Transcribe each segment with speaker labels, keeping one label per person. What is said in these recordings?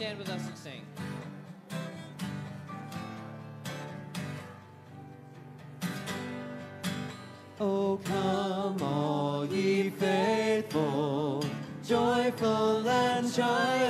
Speaker 1: stand with us and sing?
Speaker 2: Oh, come all ye faithful, joyful and triumphant.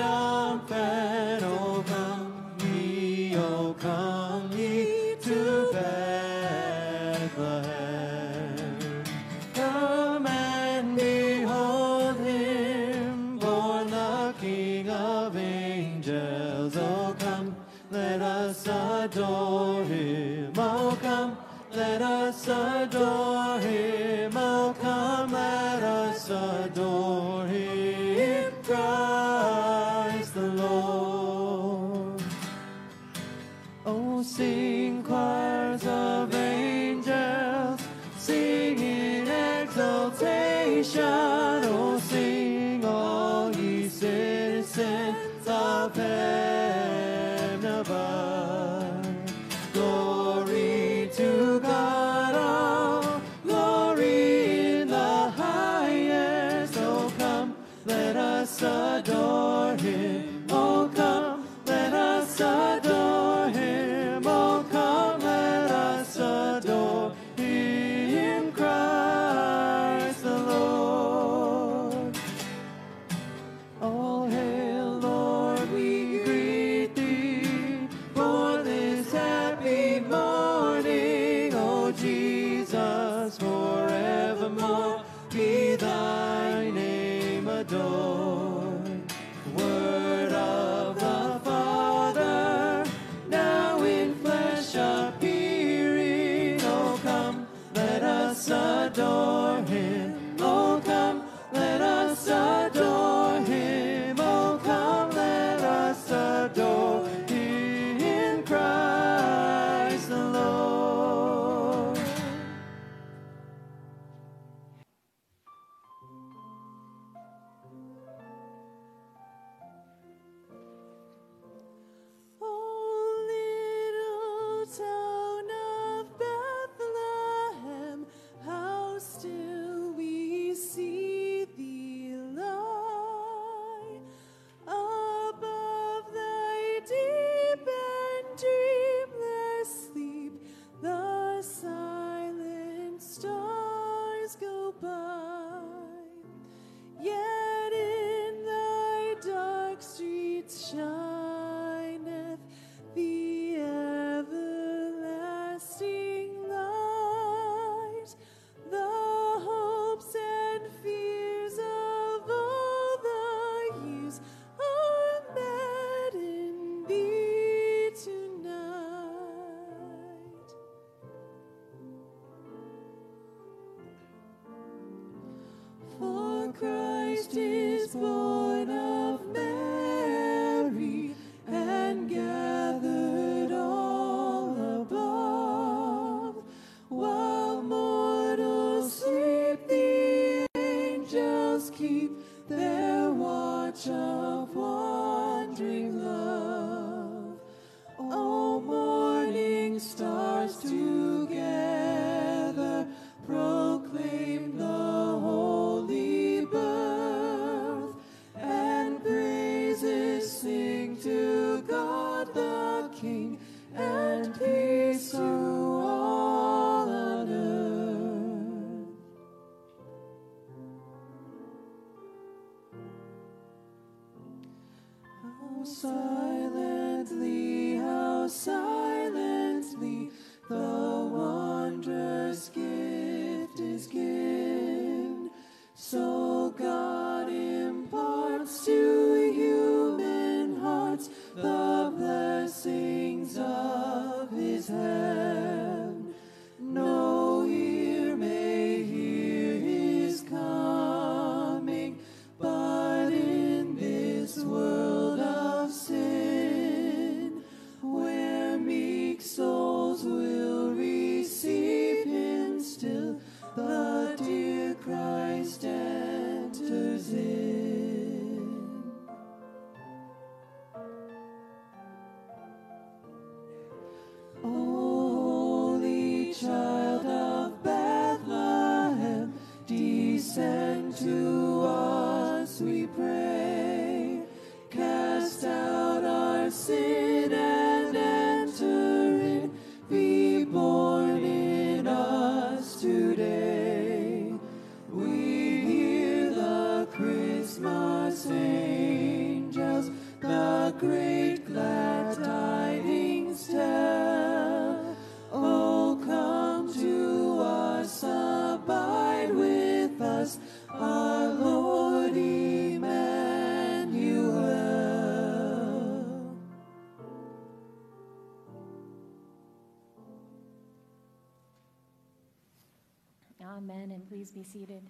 Speaker 2: king.
Speaker 3: Seated.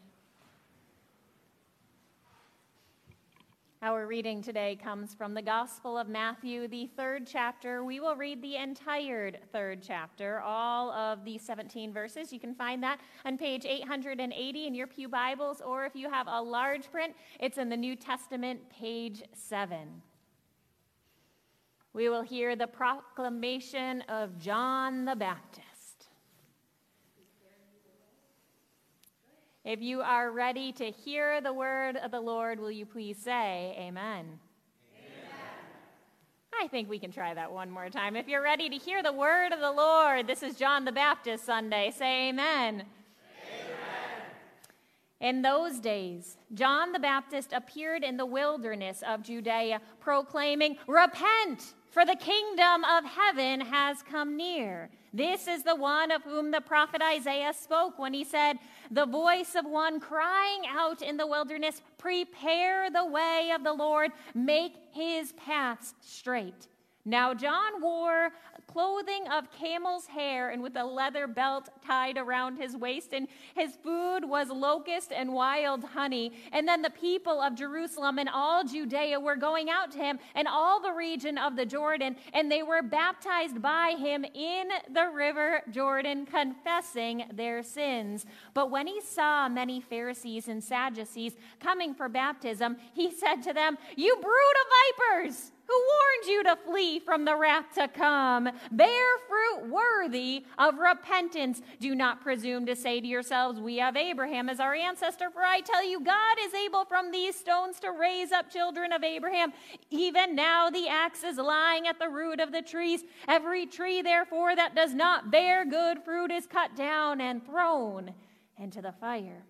Speaker 3: Our reading today comes from the Gospel of Matthew, the third chapter. We will read the entire third chapter, all of the 17 verses. You can find that on page 880 in your Pew Bibles, or if you have a large print, it's in the New Testament, page 7. We will hear the proclamation of John the Baptist. If you are ready to hear the word of the Lord, will you please say amen? amen? I think we can try that one more time. If you're ready to hear the word of the Lord, this is John the Baptist Sunday. Say amen. amen. In those days, John the Baptist appeared in the wilderness of Judea, proclaiming, Repent! For the kingdom of heaven has come near. This is the one of whom the prophet Isaiah spoke when he said, The voice of one crying out in the wilderness, Prepare the way of the Lord, make his paths straight. Now, John wore clothing of camel's hair and with a leather belt tied around his waist, and his food was locust and wild honey. And then the people of Jerusalem and all Judea were going out to him and all the region of the Jordan, and they were baptized by him in the river Jordan, confessing their sins. But when he saw many Pharisees and Sadducees coming for baptism, he said to them, You brood of vipers! Who warned you to flee from the wrath to come. Bear fruit worthy of repentance. Do not presume to say to yourselves, We have Abraham as our ancestor, for I tell you, God is able from these stones to raise up children of Abraham. Even now the axe is lying at the root of the trees. Every tree, therefore, that does not bear good fruit is cut down and thrown into the fire.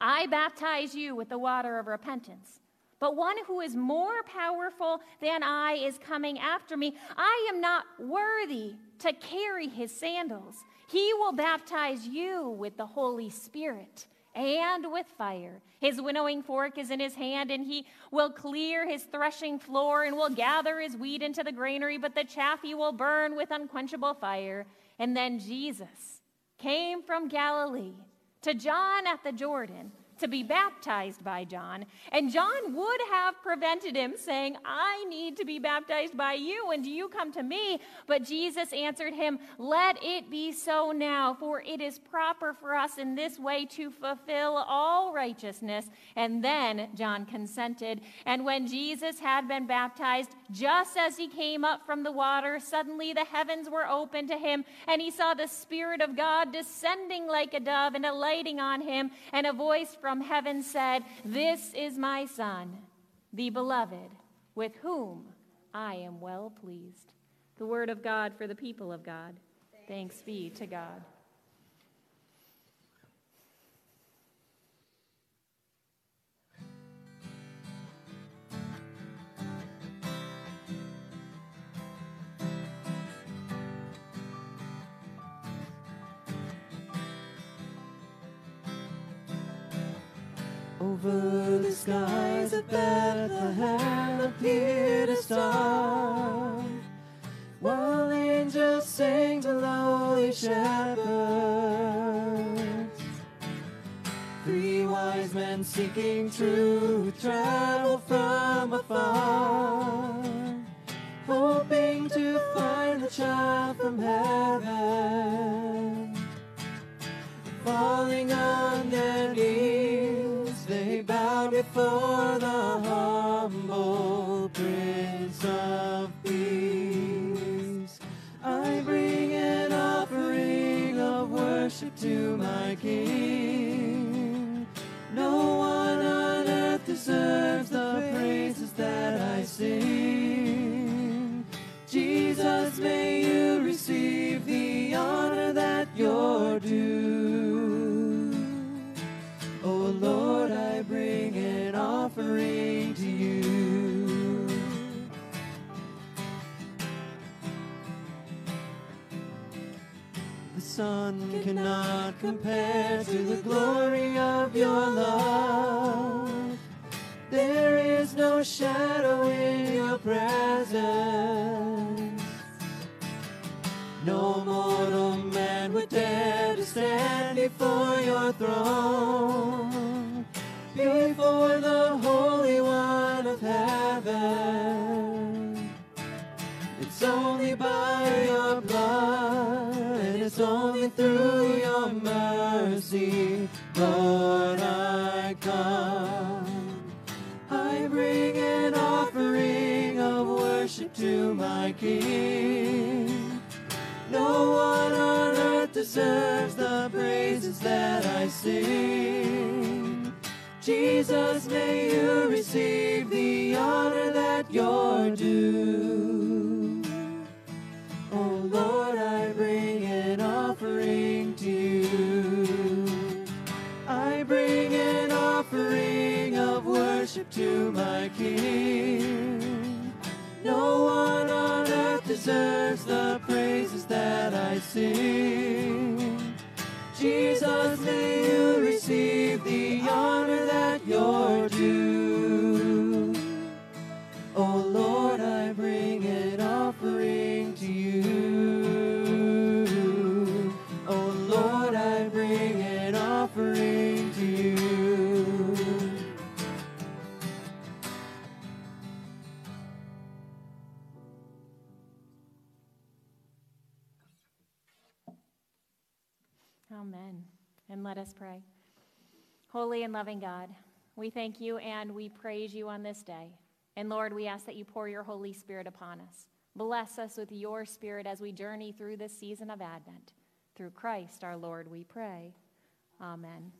Speaker 3: I baptize you with the water of repentance. But one who is more powerful than I is coming after me. I am not worthy to carry his sandals. He will baptize you with the Holy Spirit and with fire. His winnowing fork is in his hand, and he will clear his threshing floor and will gather his wheat into the granary, but the chaff he will burn with unquenchable fire. And then Jesus came from Galilee to John at the Jordan to be baptized by John. And John would have prevented him, saying, I need to be baptized by you, and do you come to me? But Jesus answered him, Let it be so now, for it is proper for us in this way to fulfill all righteousness. And then John consented. And when Jesus had been baptized, just as he came up from the water, suddenly the heavens were opened to him, and he saw the Spirit of God descending like a dove and alighting on him, and a voice from heaven said, This is my Son, the beloved, with whom I am well pleased. The word of God for the people of God. Thanks be to God.
Speaker 2: Over the skies of Bethlehem appeared a star, while angels sang to lowly shepherds. Three wise men seeking truth travel from afar, hoping to find the child from heaven, falling on before the humble Prince of Peace. I bring an offering of worship to my King. No one on earth deserves the praises that I sing. Jesus, may you receive the honor offering to you. The sun cannot compare to the glory of your love. There is no shadow in your presence. No mortal man would dare to stand before your throne, before the through your mercy, Lord, I come. I bring an offering of worship to my King. No one on earth deserves the praises that I sing. Jesus, may you receive the honor that you're due. Oh Lord, I bring worship to my King. No one on earth deserves the praises that I sing.
Speaker 3: Holy and loving God, we thank you and we praise you on this day. And Lord, we ask that you pour your Holy Spirit upon us. Bless us with your Spirit as we journey through this season of Advent. Through Christ our Lord, we pray. Amen.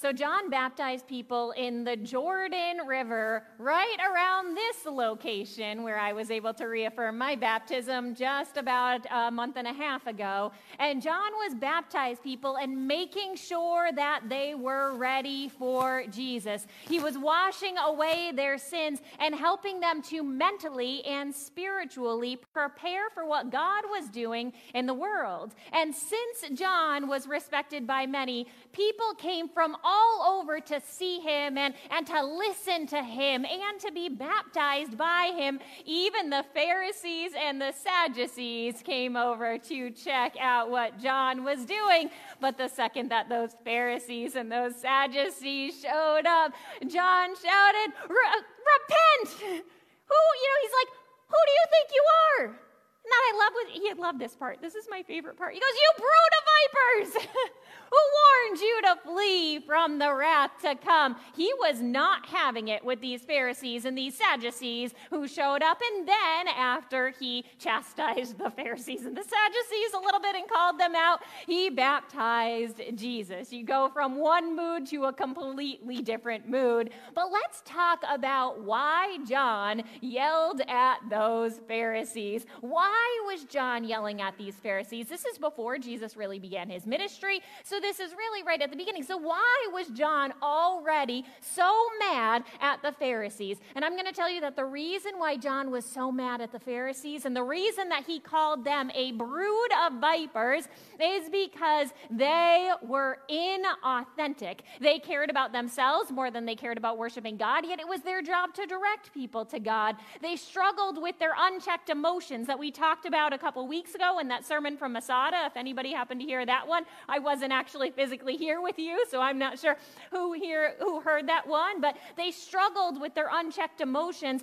Speaker 3: So, John baptized people in the Jordan River right around this location where I was able to reaffirm my baptism just about a month and a half ago. And John was baptized people and making sure that they were ready for Jesus. He was washing away their sins and helping them to mentally and spiritually prepare for what God was doing in the world. And since John was respected by many, people came from all over to see him and, and to listen to him and to be baptized by him. Even the Pharisees and the Sadducees came over to check out what John was doing. But the second that those Pharisees and those Sadducees showed up, John shouted, Repent! Who, you know, he's like, Who do you think you are? And that I love what he loved this part. This is my favorite part. He goes, You brood of vipers! Who warned you to flee from the wrath to come? He was not having it with these Pharisees and these Sadducees who showed up. And then, after he chastised the Pharisees and the Sadducees a little bit and called them out, he baptized Jesus. You go from one mood to a completely different mood. But let's talk about why John yelled at those Pharisees. Why was John yelling at these Pharisees? This is before Jesus really began his ministry. So this is really right at the beginning. So, why was John already so mad at the Pharisees? And I'm going to tell you that the reason why John was so mad at the Pharisees and the reason that he called them a brood of vipers is because they were inauthentic. They cared about themselves more than they cared about worshiping God, yet it was their job to direct people to God. They struggled with their unchecked emotions that we talked about a couple weeks ago in that sermon from Masada. If anybody happened to hear that one, I wasn't actually actually physically here with you, so I'm not sure who here who heard that one, but they struggled with their unchecked emotions.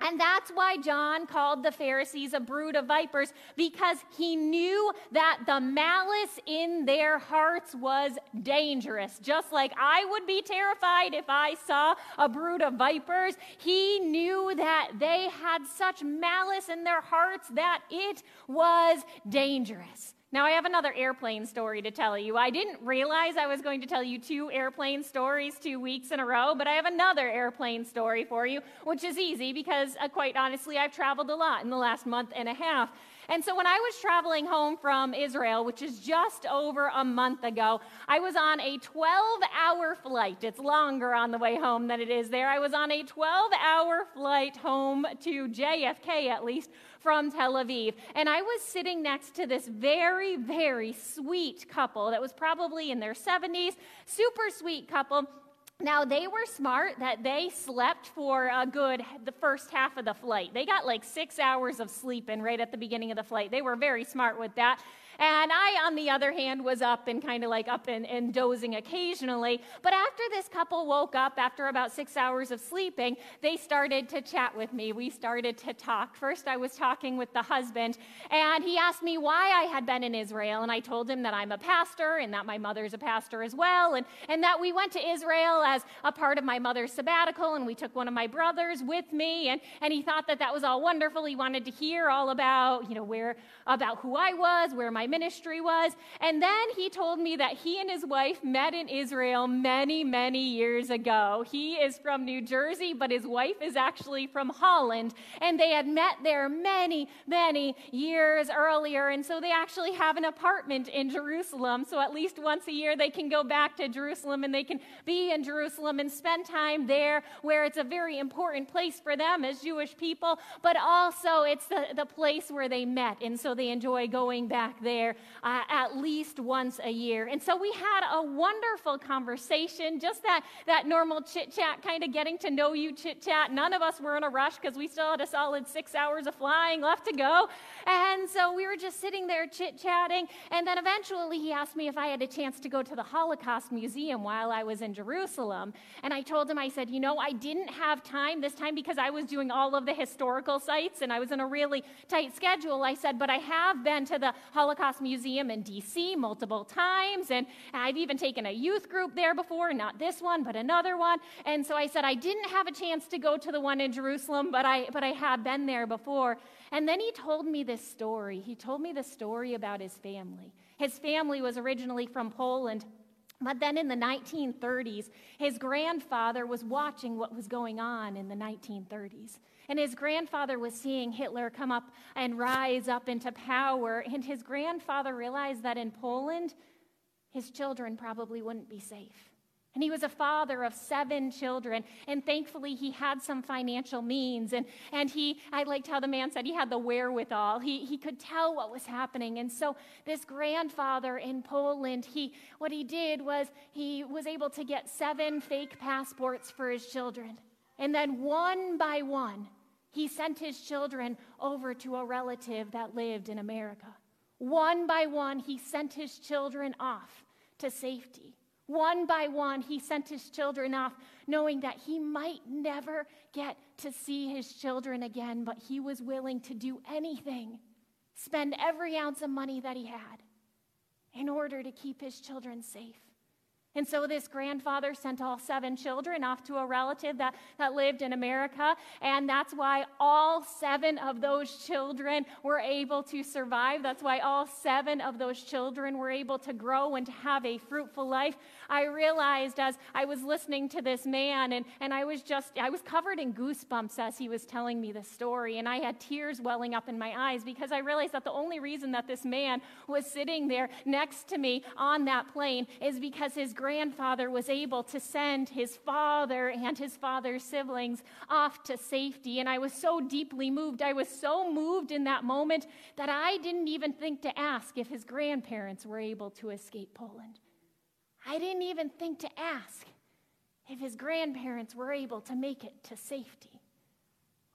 Speaker 3: And that's why John called the Pharisees a brood of vipers, because he knew that the malice in their hearts was dangerous. Just like I would be terrified if I saw a brood of vipers, he knew that they had such malice in their hearts that it was dangerous. Now, I have another airplane story to tell you. I didn't realize I was going to tell you two airplane stories two weeks in a row, but I have another airplane story for you, which is easy because, uh, quite honestly, I've traveled a lot in the last month and a half. And so when I was traveling home from Israel, which is just over a month ago, I was on a 12 hour flight. It's longer on the way home than it is there. I was on a 12 hour flight home to JFK, at least, from Tel Aviv. And I was sitting next to this very, very sweet couple that was probably in their 70s, super sweet couple. Now, they were smart that they slept for a good the first half of the flight. They got like six hours of sleep in right at the beginning of the flight. They were very smart with that. And I, on the other hand, was up and kind of like up and, and dozing occasionally. But after this couple woke up, after about six hours of sleeping, they started to chat with me. We started to talk. First, I was talking with the husband, and he asked me why I had been in Israel. And I told him that I'm a pastor and that my mother's a pastor as well, and, and that we went to Israel as a part of my mother's sabbatical, and we took one of my brothers with me. And, and he thought that that was all wonderful. He wanted to hear all about, you know, where, about who I was, where my ministry was. And then he told me that he and his wife met in Israel many, many years ago. He is from New Jersey, but his wife is actually from Holland. And they had met there many, many years earlier. And so they actually have an apartment in Jerusalem. So at least once a year they can go back to Jerusalem and they can be in Jerusalem and spend time there where it's a very important place for them as Jewish people, but also it's the, the place where they met. And so they enjoy going back there uh, at least once a year. And so we had a wonderful conversation, just that, that normal chit chat, kind of getting to know you chit chat. None of us were in a rush because we still had a solid six hours of flying left to go. And so we were just sitting there chit chatting. And then eventually he asked me if I had a chance to go to the Holocaust Museum while I was in Jerusalem. And I told him, I said, you know, I didn't have time this time because I was doing all of the historical sites and I was in a really tight schedule. I said, but I have been to the Holocaust Museum in DC multiple times. And I've even taken a youth group there before, not this one, but another one. And so I said, I didn't have a chance to go to the one in Jerusalem, but I, but I have been there before. And then he told me this story. He told me the story about his family. His family was originally from Poland. But then in the 1930s, his grandfather was watching what was going on in the 1930s. And his grandfather was seeing Hitler come up and rise up into power. And his grandfather realized that in Poland, his children probably wouldn't be safe. And he was a father of seven children. And thankfully, he had some financial means. And, and he, I liked how the man said he had the wherewithal. He, he could tell what was happening. And so, this grandfather in Poland, he, what he did was he was able to get seven fake passports for his children. And then, one by one, he sent his children over to a relative that lived in America. One by one, he sent his children off to safety. One by one, he sent his children off, knowing that he might never get to see his children again, but he was willing to do anything, spend every ounce of money that he had in order to keep his children safe. And so this grandfather sent all seven children off to a relative that, that lived in America. And that's why all seven of those children were able to survive. That's why all seven of those children were able to grow and to have a fruitful life. I realized as I was listening to this man, and, and I was just, I was covered in goosebumps as he was telling me the story. And I had tears welling up in my eyes because I realized that the only reason that this man was sitting there next to me on that plane is because his grandfather was able to send his father and his father's siblings off to safety. And I was so deeply moved. I was so moved in that moment that I didn't even think to ask if his grandparents were able to escape Poland. I didn't even think to ask if his grandparents were able to make it to safety.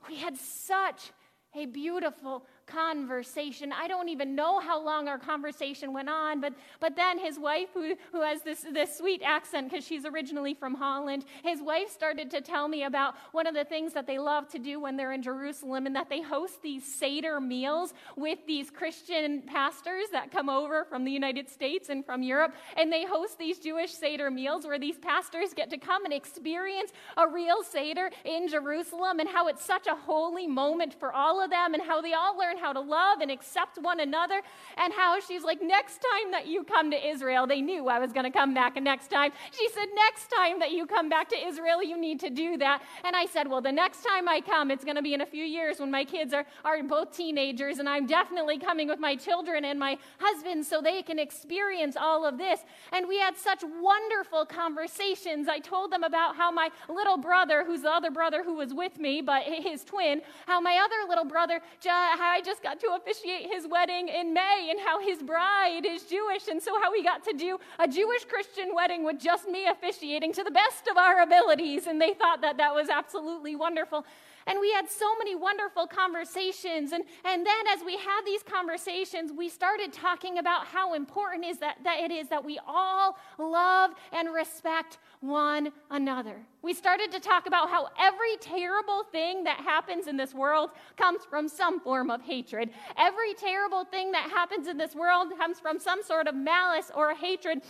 Speaker 3: We had such a beautiful conversation. I don't even know how long our conversation went on, but, but then his wife, who, who has this, this sweet accent because she's originally from Holland, his wife started to tell me about one of the things that they love to do when they're in Jerusalem and that they host these Seder meals with these Christian pastors that come over from the United States and from Europe. And they host these Jewish Seder meals where these pastors get to come and experience a real Seder in Jerusalem and how it's such a holy moment for all of them and how they all learn how to love and accept one another, and how she's like, next time that you come to Israel, they knew I was going to come back, and next time, she said, next time that you come back to Israel, you need to do that. And I said, well, the next time I come, it's going to be in a few years when my kids are, are both teenagers, and I'm definitely coming with my children and my husband so they can experience all of this. And we had such wonderful conversations. I told them about how my little brother, who's the other brother who was with me, but his twin, how my other little brother, I just got to officiate his wedding in May and how his bride is Jewish. And so, how we got to do a Jewish Christian wedding with just me officiating to the best of our abilities. And they thought that that was absolutely wonderful. And we had so many wonderful conversations. And, and then as we had these conversations, we started talking about how important is that, that it is that we all love and respect one another. We started to talk about how every terrible thing that happens in this world comes from some form of hatred. Every terrible thing that happens in this world comes from some sort of malice or hatred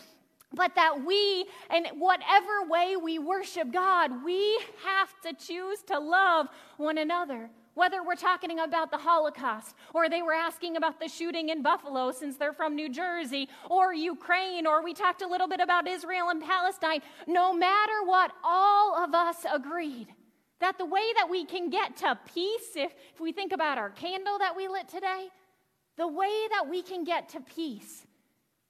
Speaker 3: but that we, in whatever way we worship God, we have to choose to love one another. Whether we're talking about the Holocaust, or they were asking about the shooting in Buffalo since they're from New Jersey, or Ukraine, or we talked a little bit about Israel and Palestine, no matter what, all of us agreed that the way that we can get to peace, if, if we think about our candle that we lit today, the way that we can get to peace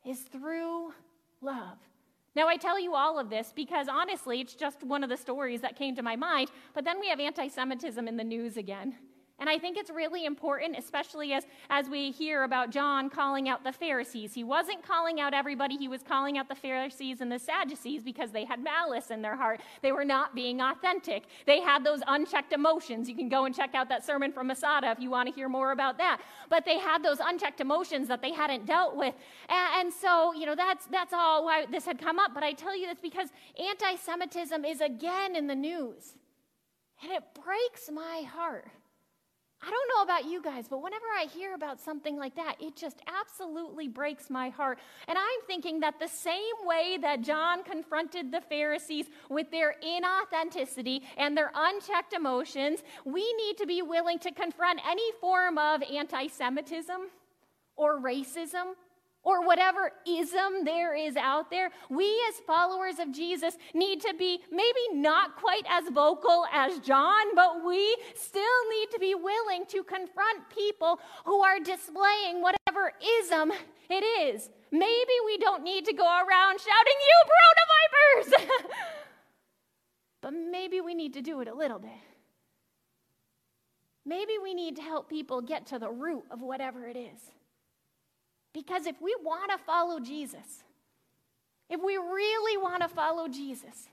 Speaker 3: is through love. Now, I tell you all of this because honestly, it's just one of the stories that came to my mind, but then we have anti Semitism in the news again. And I think it's really important, especially as, as we hear about John calling out the Pharisees. He wasn't calling out everybody, he was calling out the Pharisees and the Sadducees because they had malice in their heart. They were not being authentic. They had those unchecked emotions. You can go and check out that sermon from Masada if you want to hear more about that. But they had those unchecked emotions that they hadn't dealt with. And, and so, you know, that's, that's all why this had come up. But I tell you this because anti Semitism is again in the news. And it breaks my heart I don't know about you guys, but whenever I hear about something like that, it just absolutely breaks my heart. And I'm thinking that the same way that John confronted the Pharisees with their inauthenticity and their unchecked emotions, we need to be willing to confront any form of anti Semitism or racism or whatever ism there is out there, we as followers of Jesus need to be maybe not quite as vocal as John, but we still need to be willing to confront people who are displaying whatever ism it is. Maybe we don't need to go around shouting, You proto vipers! but maybe we need to do it a little bit. Maybe we need to help people get to the root of whatever it is. Because if we want to follow Jesus, if we really want to follow Jesus,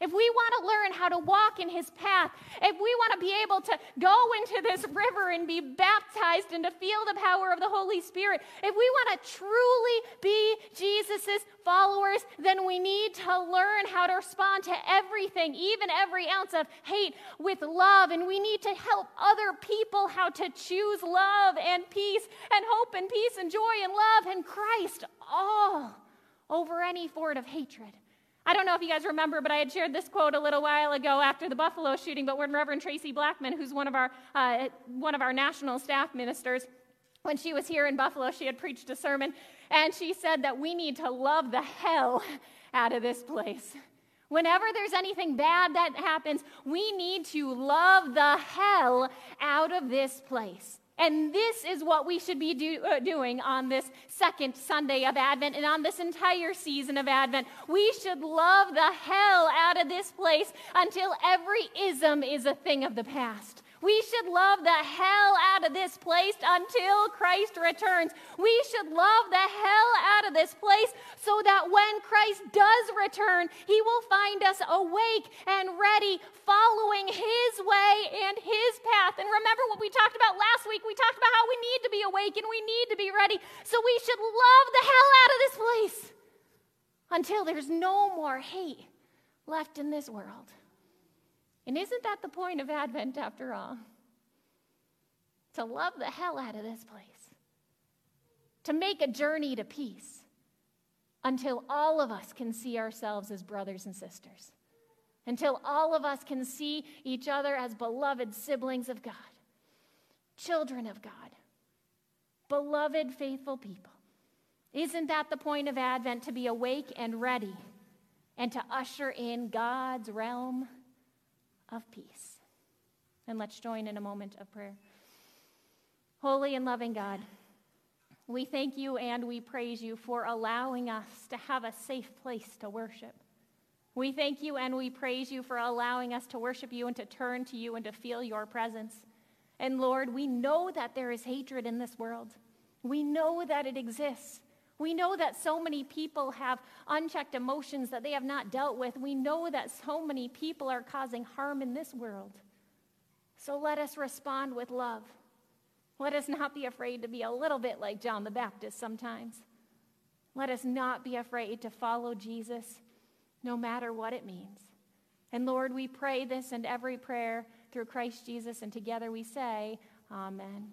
Speaker 3: if we want to learn how to walk in his path, if we want to be able to go into this river and be baptized and to feel the power of the Holy Spirit, if we want to truly be Jesus' followers, then we need to learn how to respond to everything, even every ounce of hate, with love. And we need to help other people how to choose love and peace and hope and peace and joy and love and Christ all over any form of hatred. I don't know if you guys remember, but I had shared this quote a little while ago after the Buffalo shooting. But when Reverend Traci Blackmon, who's one of our uh, one of our national staff ministers, when she was here in Buffalo, she had preached a sermon, and she said that we need to love the hell out of this place. Whenever there's anything bad that happens, we need to love the hell out of this place. And this is what we should be do, uh, doing on this second Sunday of Advent and on this entire season of Advent. We should love the hell out of this place until every ism is a thing of the past. We should love the hell out of this place until Christ returns. We should love the hell out of this place so that when Christ does return, he will find us awake and ready, following his way and his path. And remember what we talked about last week? We talked about how we need to be awake and we need to be ready. So we should love the hell out of this place until there's no more hate left in this world. And isn't that the point of Advent after all? To love the hell out of this place, to make a journey to peace until all of us can see ourselves as brothers and sisters, until all of us can see each other as beloved siblings of God, children of God, beloved, faithful people. Isn't that the point of Advent? To be awake and ready and to usher in God's realm of peace. And let's join in a moment of prayer. Holy and loving God, we thank you and we praise you for allowing us to have a safe place to worship. We thank you and we praise you for allowing us to worship you and to turn to you and to feel your presence. And Lord, we know that there is hatred in this world. We know that it exists. We know that so many people have unchecked emotions that they have not dealt with. We know that so many people are causing harm in this world. So let us respond with love. Let us not be afraid to be a little bit like John the Baptist sometimes. Let us not be afraid to follow Jesus no matter what it means. And Lord, we pray this and every prayer through Christ Jesus, and together we say, Amen.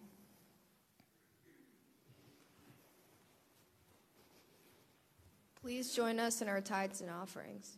Speaker 4: Please join us in our tithes and offerings.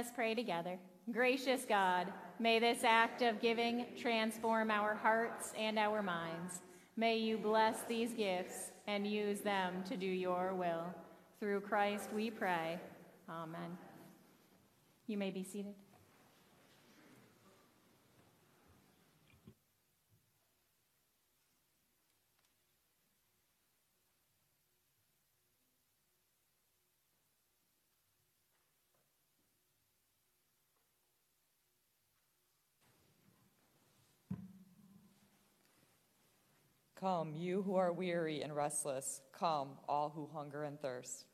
Speaker 2: Us
Speaker 3: pray together. Gracious God, may this act of giving transform our hearts and our minds. May you bless these gifts and use them to do your will. Through Christ we pray. Amen. You may be seated.
Speaker 5: Come, you who are weary and restless. Come, all who hunger and thirst.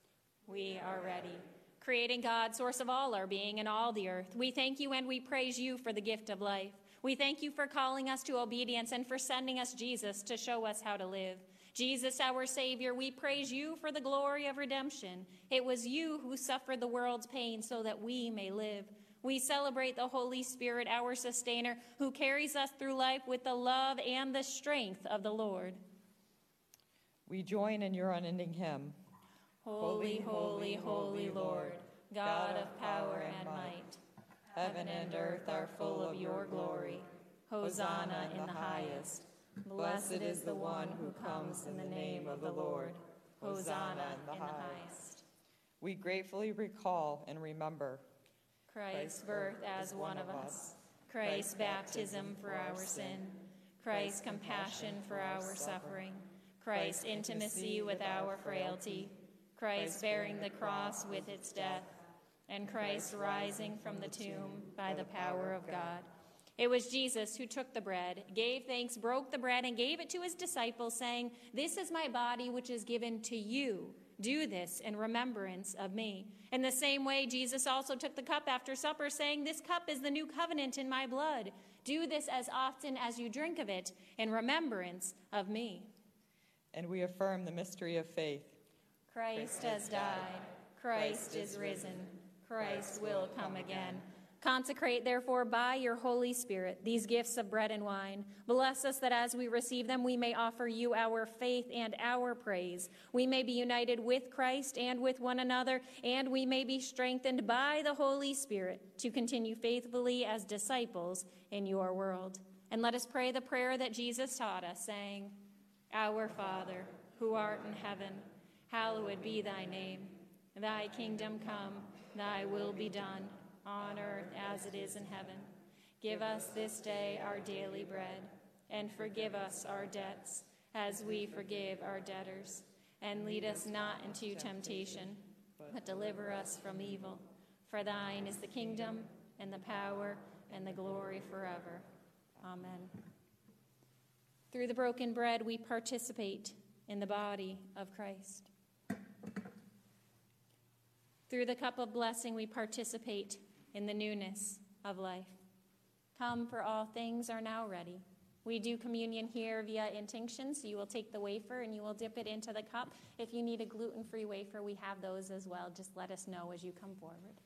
Speaker 3: We are ready. Creating God, source of all our being and all the earth, we thank you and we praise you for the gift of life. We thank you for calling us to obedience and for sending us Jesus to show us how to live. Jesus, our Savior, we praise you for the glory of redemption. It was you who suffered the world's pain so that we may live. We celebrate the Holy Spirit, our sustainer, who carries us through life with the love and the strength of the Lord.
Speaker 5: We join in your unending hymn.
Speaker 3: Holy, holy, holy Lord, God of power and might.
Speaker 5: Heaven and earth are full of your glory.
Speaker 3: Hosanna in the highest.
Speaker 5: Blessed is the one who comes in the name of the Lord.
Speaker 3: Hosanna in the highest.
Speaker 5: We gratefully recall and remember
Speaker 3: Christ's birth as one of us, Christ's baptism for our sin, Christ's compassion for our suffering, Christ's intimacy with our frailty, Christ bearing the cross with its death, and Christ rising from the tomb by the power of God. It was Jesus who took the bread, gave thanks, broke the bread, and gave it to his disciples, saying, This is my body, which is given to you. Do this in remembrance of me. In the same way, Jesus also took the cup after supper, saying, This cup is the new covenant in my blood. Do this as often as you drink of it in remembrance of me.
Speaker 5: and we affirm the mystery of faith.
Speaker 3: Christ has died. Christ is risen. Christ will come again. Consecrate, therefore, by your Holy Spirit, these gifts of bread and wine. Bless us that as we receive them, we may offer you our faith and our praise. We may be united with Christ and with one another, and we may be strengthened by the Holy Spirit to continue faithfully as disciples in your world. And let us pray the prayer that Jesus taught us, saying, Our Father, who art in heaven, hallowed be thy name. Thy kingdom come, thy will be done on earth as it is in heaven. Give us this day our daily bread, and forgive us our debts as we forgive our debtors. And lead us not into temptation, but deliver us from evil. For thine is the kingdom, and the power, and the glory forever. Amen. Through the broken bread, we participate in the body of Christ. Through the cup of blessing, we participate in the newness of life. Come, for all things are now ready. We do communion here via intinction, so you will take the wafer and you will dip it into the cup. If you need a gluten free wafer, we have those as well. Just let us know as you come forward.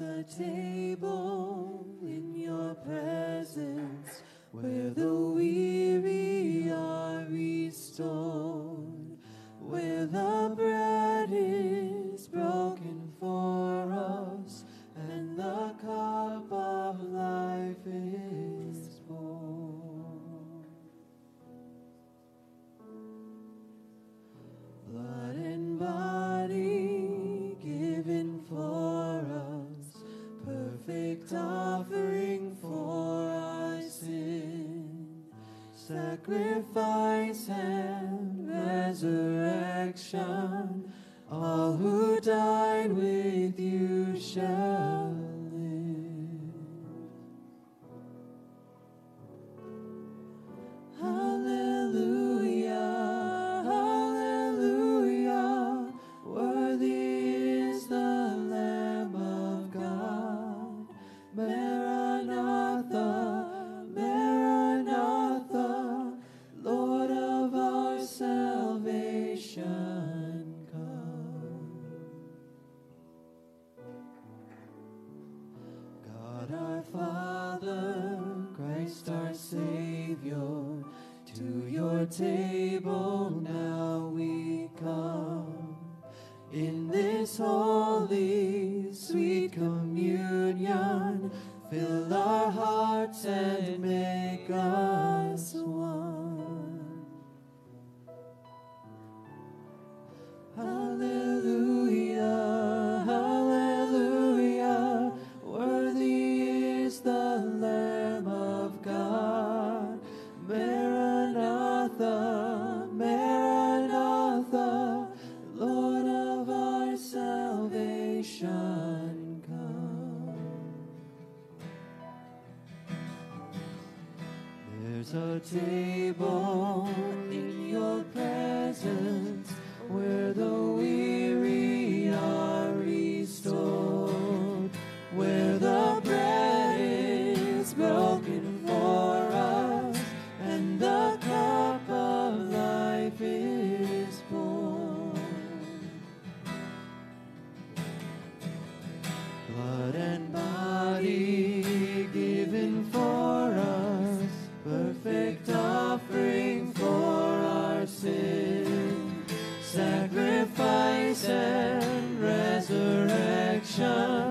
Speaker 2: There's a table in your presence where the weary are restored, where the holy, sweet communion, fill our hearts and make us table salvation.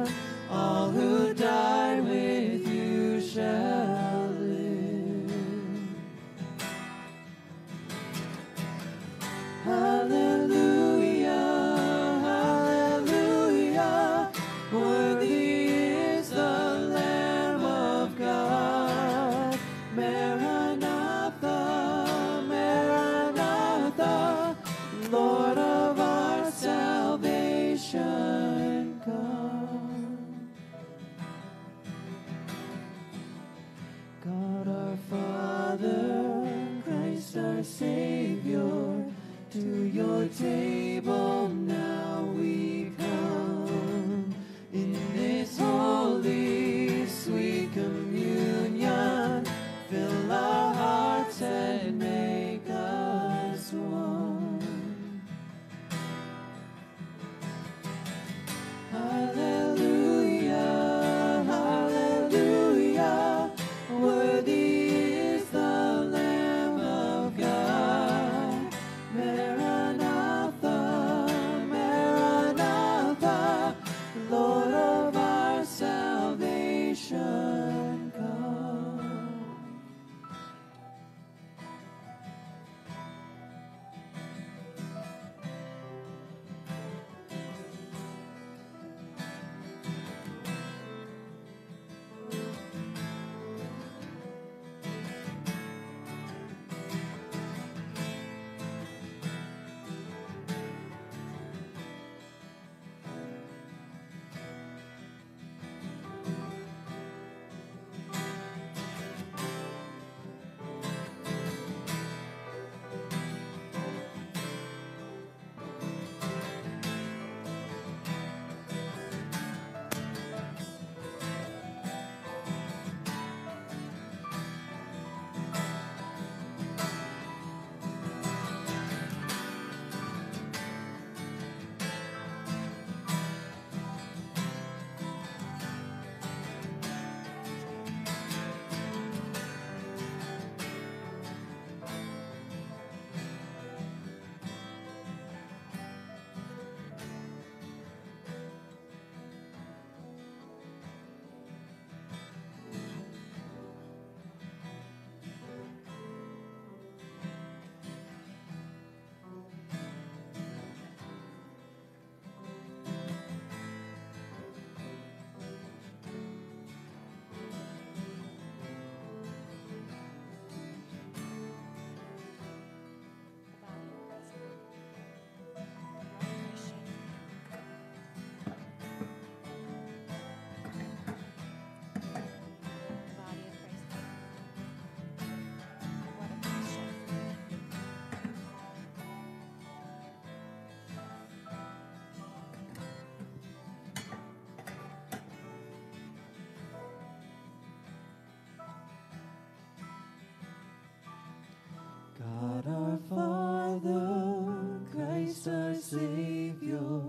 Speaker 2: Savior,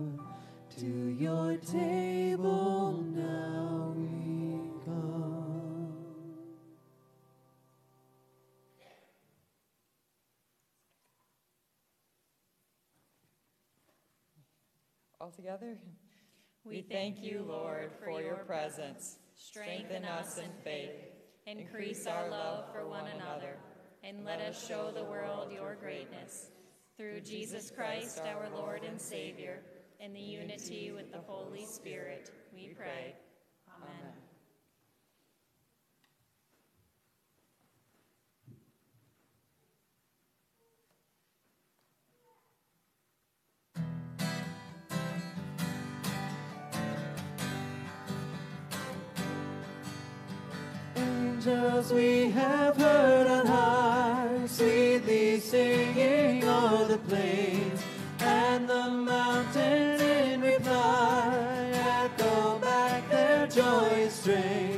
Speaker 2: to your table now we come.
Speaker 5: All together,
Speaker 3: we thank you, Lord, for your presence. Strengthen us in faith. Increase our love for one another. And let us show the world your through Jesus Christ, our Lord and Savior, in the unity with the Holy Spirit, we pray. Amen.
Speaker 2: Angels we have heard on high, sweetly singing o'er the plains, and the mountains in reply echo back their joyous strains.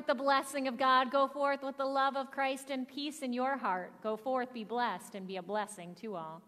Speaker 3: With the blessing of God. Go forth with the love of Christ and peace in your heart. Go forth, be blessed, and be a blessing to all.